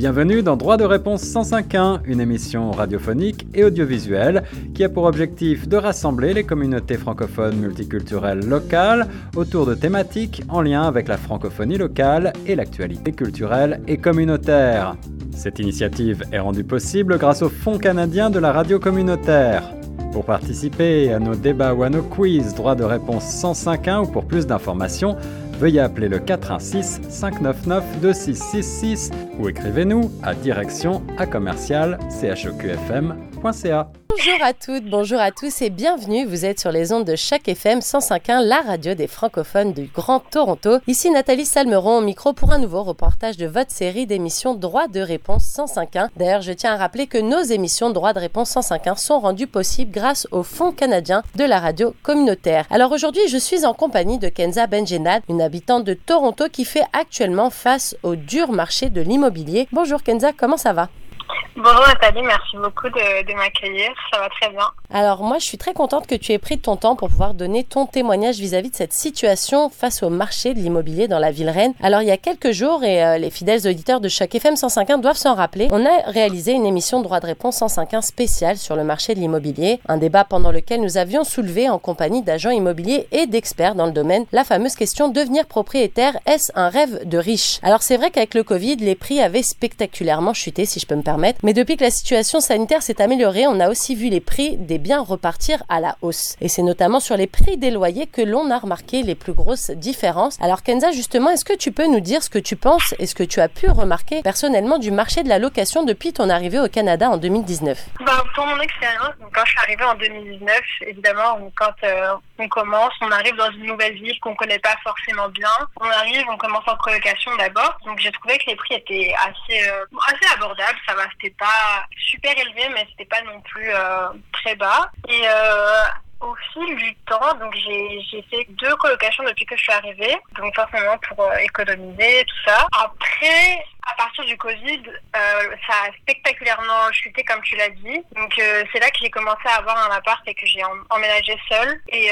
Bienvenue dans Droit de réponse 105.1, une émission radiophonique et audiovisuelle qui a pour objectif de rassembler les communautés francophones multiculturelles locales autour de thématiques en lien avec la francophonie locale et l'actualité culturelle et communautaire. Cette initiative est rendue possible grâce au Fonds canadien de la radio communautaire. Pour participer à nos débats ou à nos quiz droit de réponse 105.1 ou pour plus d'informations, veuillez appeler le 416 599 2666 ou écrivez-nous à direction à commercial. Bonjour à toutes, bonjour à tous et bienvenue. Vous êtes sur les ondes de chaque FM 105.1, la radio des francophones du Grand Toronto. Ici Nathalie Salmeron au micro pour un nouveau reportage de votre série d'émissions Droit de réponse 105.1. D'ailleurs, je tiens à rappeler que nos émissions Droit de réponse 105.1 sont rendues possibles grâce au Fonds canadien de la radio communautaire. Alors aujourd'hui, je suis en compagnie de Kenza Benjenad, une habitante de Toronto qui fait actuellement face au dur marché de l'immobilier. Bonjour Kenza, comment ça va? Bonjour Nathalie, merci beaucoup de, m'accueillir, ça va très bien. Alors moi, je suis très contente que tu aies pris ton temps pour pouvoir donner ton témoignage vis-à-vis de cette situation face au marché de l'immobilier dans la ville Rennes. Alors il y a quelques jours, et euh, les fidèles auditeurs de chaque FM 105.1 doivent s'en rappeler, on a réalisé une émission droit de réponse 105.1 spéciale sur le marché de l'immobilier, un débat pendant lequel nous avions soulevé en compagnie d'agents immobiliers et d'experts dans le domaine la fameuse question devenir propriétaire, est-ce un rêve de riche? Alors c'est vrai qu'avec le Covid, les prix avaient spectaculairement chuté, si je peux me permettre, mais depuis que la situation sanitaire s'est améliorée, on a aussi vu les prix des biens repartir à la hausse. Et c'est notamment sur les prix des loyers que l'on a remarqué les plus grosses différences. Alors Kenza, justement, est-ce que tu peux nous dire ce que tu penses et ce que tu as pu remarquer personnellement du marché de la location depuis ton arrivée au Canada en 2019 bah, Pour mon expérience, quand je suis arrivée en 2019, évidemment, quand euh, on commence, on arrive dans une nouvelle ville qu'on connaît pas forcément bien. On arrive, on commence en colocation d'abord. Donc j'ai trouvé que les prix étaient assez, euh, abordables. Ça va, c'était pas super élevé, mais c'était pas non plus euh, très bas. Et euh, au fil du temps, donc j'ai fait deux colocations depuis que je suis arrivée, donc forcément pour euh, économiser tout ça. Après, à partir du Covid, euh, ça a spectaculairement chuté comme tu l'as dit. Donc c'est là que j'ai commencé à avoir un appart et que j'ai em- emménagé seule et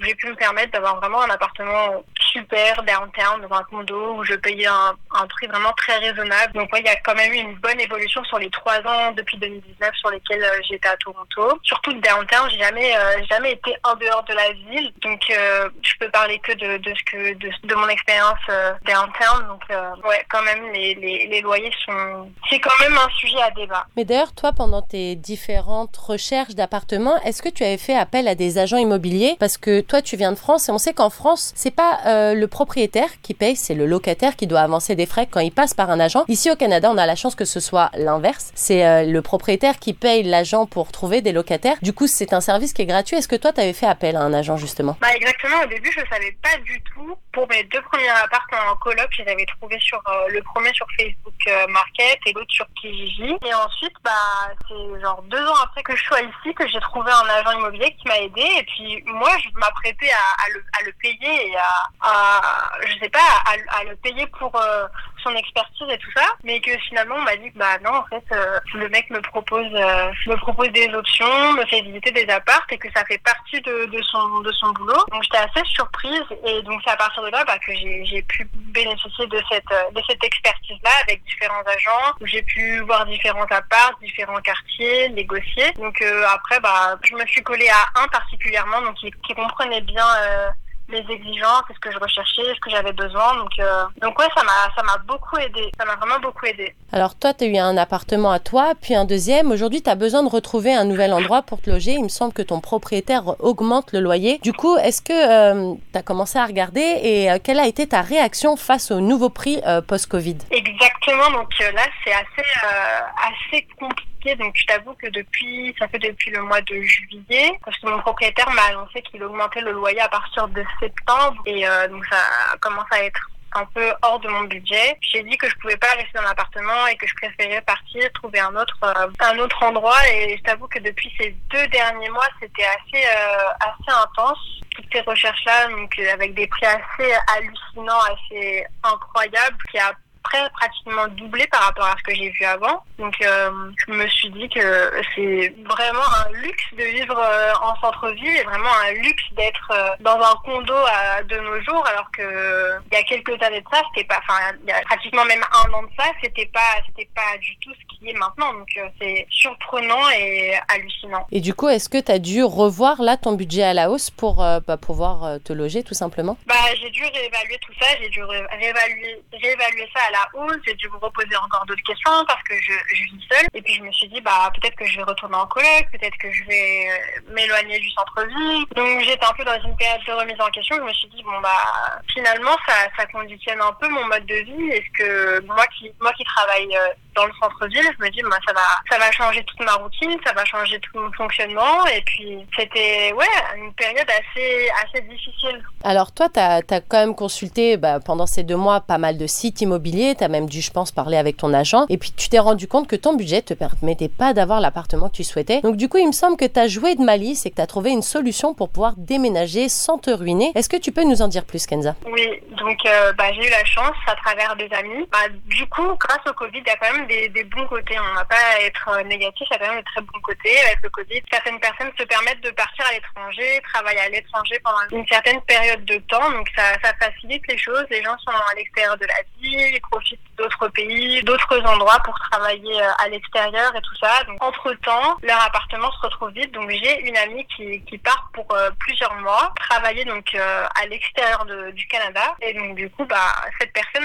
j'ai pu me permettre d'avoir vraiment un appartement super downtown dans un condo où je payais un, un prix vraiment très raisonnable. Donc ouais, il y a quand même eu une bonne évolution sur les trois ans depuis 2019 sur lesquels euh, j'étais à Toronto. Surtout le downtown, j'ai jamais euh, jamais été en dehors de la ville. Donc euh, je peux parler que de, de ce que de, de mon expérience downtown. Donc ouais, quand même les, les, les loyers sont c'est quand même un sujet à débat. Mais d'ailleurs, toi, pendant tes différentes recherches d'appartements, est-ce que tu avais fait appel à des agents immobiliers? Parce que toi, tu viens de France et on sait qu'en France, c'est pas euh, le propriétaire qui paye, c'est le locataire qui doit avancer des frais quand il passe par un agent. Ici au Canada, on a la chance que ce soit l'inverse. C'est euh, le propriétaire qui paye l'agent pour trouver des locataires. Du coup, c'est un service qui est gratuit. Est-ce que toi, tu avais fait appel à un agent justement? Bah exactement, au début je savais pas du tout. Pour mes deux premiers appartements en coloc, je les avais trouvés sur euh, le premier sur Facebook Market et l'autre sur Kijiji. Et ensuite, bah c'est genre deux ans après que je sois ici que j'ai trouvé un agent immobilier qui m'a aidé. Et puis moi je m'apprêtais à, le, payer et à je sais pas à, le payer pour euh, son expertise et tout ça, mais que finalement on m'a dit bah non en fait euh, le mec me propose euh, me propose des options, me fait visiter des apparts et que ça fait partie de, son de son boulot. Donc j'étais assez surprise et donc c'est à partir de là bah, que j'ai pu bénéficier de cette de cette expertise là avec différents agents où j'ai pu voir différents apparts, différents quartiers, négocier. Donc après bah je me suis collée à un particulièrement donc qui comprenait bien mes exigences, ce que je recherchais, ce que j'avais besoin. Donc, euh, donc ouais, ça m'a, ça m'a beaucoup aidé. Ça m'a vraiment beaucoup aidé. Alors toi, tu as eu un appartement à toi, puis un deuxième. Aujourd'hui, tu as besoin de retrouver un nouvel endroit pour te loger. Il me semble que ton propriétaire augmente le loyer. Du coup, est-ce que euh, tu as commencé à regarder et euh, quelle a été ta réaction face au nouveau prix euh, post-Covid? Exactement. Donc euh, là, c'est assez, assez compliqué. Donc je t'avoue que depuis, ça fait depuis le mois de juillet, parce que mon propriétaire m'a annoncé qu'il augmentait le loyer à partir de septembre, et euh, donc ça commence à être un peu hors de mon budget. J'ai dit que je pouvais pas rester dans l'appartement et que je préférais partir, trouver un autre, euh, un autre endroit. Et je t'avoue que depuis ces deux derniers mois, c'était assez, euh, assez intense. Toutes ces recherches-là, donc avec des prix assez hallucinants, assez incroyables, qui a pratiquement doublé par rapport à ce que j'ai vu avant. Donc je me suis dit que c'est vraiment un luxe de vivre en centre-ville et vraiment un luxe d'être dans un condo à, de nos jours alors que il y a quelques années de ça, c'était pas, enfin il y a pratiquement même un an de ça, c'était pas, c'était pas du tout ce qui est maintenant. Donc c'est surprenant et hallucinant. Et du coup, est-ce que tu as dû revoir là ton budget à la hausse pour bah, pouvoir te loger tout simplement? Bah j'ai dû réévaluer tout ça, j'ai dû réévaluer, réévaluer ça à la hausse, j'ai dû vous reposer encore d'autres questions parce que je, vis seule. Et puis je me suis dit, bah peut-être que je vais retourner en coloc, peut-être que je vais euh, m'éloigner du centre-ville. Donc j'étais un peu dans une période de remise en question. Je me suis dit, bon bah finalement ça, ça conditionne un peu mon mode de vie. Est-ce que moi qui, moi qui travaille euh, dans le centre-ville, je me dis, bah, ça va, ça va changer toute ma routine, ça va changer tout mon fonctionnement. Et puis c'était ouais une période assez, assez difficile. Alors toi, tu as, quand même consulté bah, pendant ces deux mois pas mal de sites immobiliers, tu as même dû, je pense, parler avec ton agent, et puis tu t'es rendu compte que ton budget te permettait pas d'avoir l'appartement que tu souhaitais. Donc du coup, il me semble que tu as joué de malice et que tu as trouvé une solution pour pouvoir déménager sans te ruiner. Est-ce que tu peux nous en dire plus, Kenza? Oui, donc euh, bah, j'ai eu la chance à travers des amis. Bah, du coup, grâce au Covid, il y a quand même des, bons côtés. On ne va pas être euh, négatif, il y a quand même des très bons côtés avec le Covid. Certaines personnes se permettent de partir à l'étranger, travailler à l'étranger pendant une certaine période de temps, donc ça, facilite les choses. Les gens sont à l'extérieur de la ville, ils profitent d'autres pays, d'autres endroits pour travailler euh, à l'extérieur et tout ça. Donc, entre-temps, leur appartement se retrouve vide. Donc, j'ai une amie qui, part pour euh, plusieurs mois travailler donc à l'extérieur du Canada. Et donc, du coup, bah, cette personne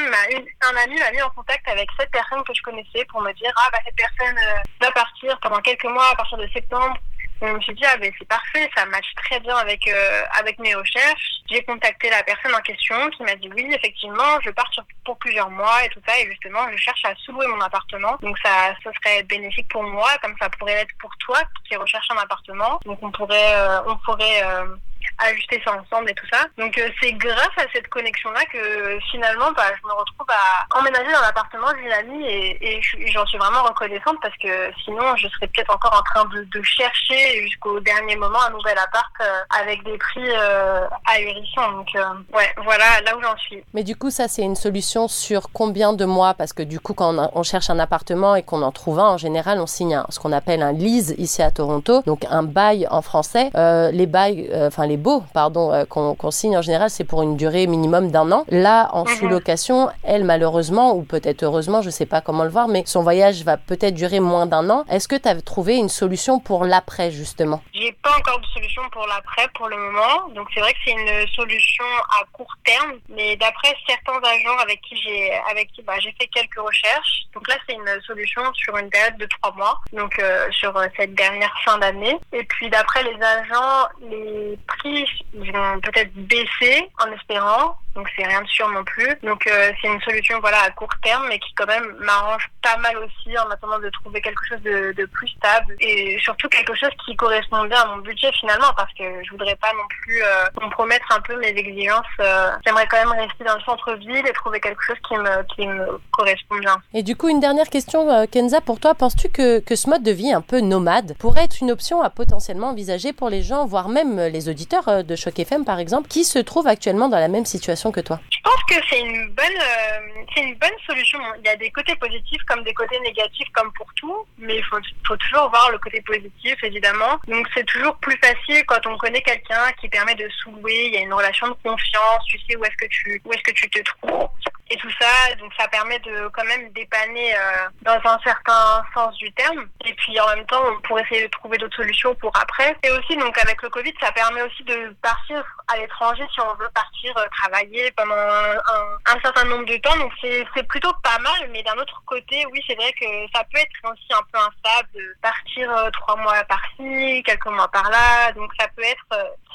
un ami m'a mis en contact avec cette personne que je pour me dire ah bah cette personne va partir pendant quelques mois à partir de septembre je me suis dit, ah ben c'est parfait, ça match très bien avec, euh, avec mes recherches. J'ai contacté la personne en question qui m'a dit, oui, effectivement, je pars pour plusieurs mois et tout ça. Et justement, je cherche à sous-louer mon appartement. Donc ça, ça serait bénéfique pour moi, comme ça pourrait être pour toi qui recherche un appartement. Donc on pourrait, euh, on pourrait euh, ajuster ça ensemble et tout ça. Donc euh, c'est grâce à cette connexion-là que finalement bah, je me retrouve à emménager dans l'appartement d'une amie et, j'en suis vraiment reconnaissante parce que sinon je serais peut-être encore en train de, chercher jusqu'au dernier moment un nouvel appart euh, avec des prix euh, ahurissants. Donc euh, ouais, voilà là où j'en suis. Mais du coup ça c'est une solution sur combien de mois? Parce que du coup quand on, cherche un appartement et qu'on en trouve un, en général on signe ce qu'on appelle un lease ici à Toronto, donc un bail en français. les bails, enfin les beau, pardon, euh, qu'on signe en général, c'est pour une durée minimum d'un an. Là, en mhm. sous-location, elle, malheureusement, ou peut-être heureusement, je sais pas comment le voir, mais son voyage va peut-être durer moins d'un an. Est-ce que tu as trouvé une solution pour l'après, justement? J'ai pas encore de solution pour l'après pour le moment. Donc, c'est vrai que c'est une solution à court terme, mais d'après certains agents avec qui j'ai avec qui bah, j'ai fait quelques recherches, donc là, c'est une solution sur une période de trois mois, donc euh, sur euh, cette dernière fin d'année. Et puis, d'après les agents, les prix ils vont peut-être baisser en espérant, donc c'est rien de sûr non plus. Donc euh, c'est une solution voilà à court terme, mais qui quand même m'arrange pas mal aussi en attendant de trouver quelque chose de, plus stable et surtout quelque chose qui correspond bien à mon budget finalement, parce que je voudrais pas non plus euh, compromettre un peu mes exigences. Euh, J'aimerais quand même rester dans le centre-ville et trouver quelque chose qui me qui me correspond bien. Et du coup une dernière question, Kenza, pour toi, penses-tu que que ce mode de vie un peu nomade pourrait être une option à potentiellement envisager pour les gens, voire même les auditeurs de Choc FM par exemple, qui se trouvent actuellement dans la même situation que toi Je pense que c'est une bonne, euh, une bonne solution. Il y a des côtés positifs comme des côtés négatifs comme pour tout, mais il faut, toujours voir le côté positif évidemment. Donc c'est toujours plus facile quand on connaît quelqu'un qui permet de sous-louer. Il y a une relation de confiance. Tu sais où est-ce que tu, où est-ce que tu te trouves et tout ça. Donc ça permet de quand même dépanner euh, dans un certain sens du terme. Et puis en même temps, on pourrait essayer de trouver d'autres solutions pour après. Et aussi donc avec le Covid, ça permet aussi de partir à l'étranger si on veut partir euh, travailler pendant un, certain nombre de temps. Donc c'est plutôt pas mal. Mais d'un autre côté, oui, c'est vrai que ça peut être aussi un peu instable de partir euh, trois mois par-ci, quelques mois par-là. Donc ça peut être,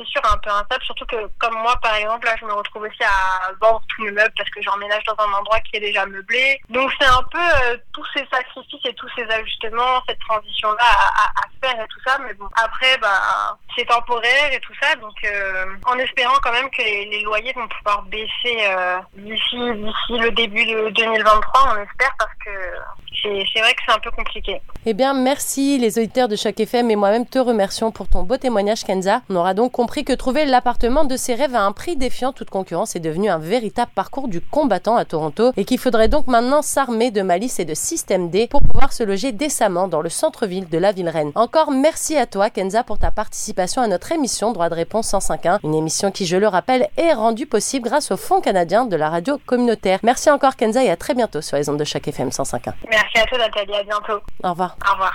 c'est sûr, un peu instable. Surtout que comme moi, par exemple, là, je me retrouve aussi à vendre tous mes meubles parce que j'emménage dans un endroit qui est déjà meublé. Donc c'est un peu euh, tous ces sacrifices et tous ces ajustements, cette transition-là à, faire et tout ça. Mais bon, après, bah, c'est temporaire et tout ça. Donc euh, en espérant quand même que les, loyers vont pouvoir baisser euh, d'ici d'ici le début de 2023, on espère parce que c'est vrai que c'est un peu compliqué. Eh bien, merci les auditeurs de chaque FM et moi-même te remercions pour ton beau témoignage, Kenza. On aura donc compris que trouver l'appartement de ses rêves à un prix défiant toute concurrence est devenu un véritable parcours du combattant à Toronto et qu'il faudrait donc maintenant s'armer de malice et de système D pour pouvoir se loger décemment dans le centre-ville de la ville reine. Encore merci à toi, Kenza, pour ta participation à notre émission Droit de réponse 105.1, une émission qui, je le rappelle, est rendue possible grâce au Fonds canadien de la radio communautaire. Merci encore, Kenza, et à très bientôt sur les ondes de chaque FM 105.1. Merci à toi, Nathalie. À bientôt. Au revoir. Au revoir.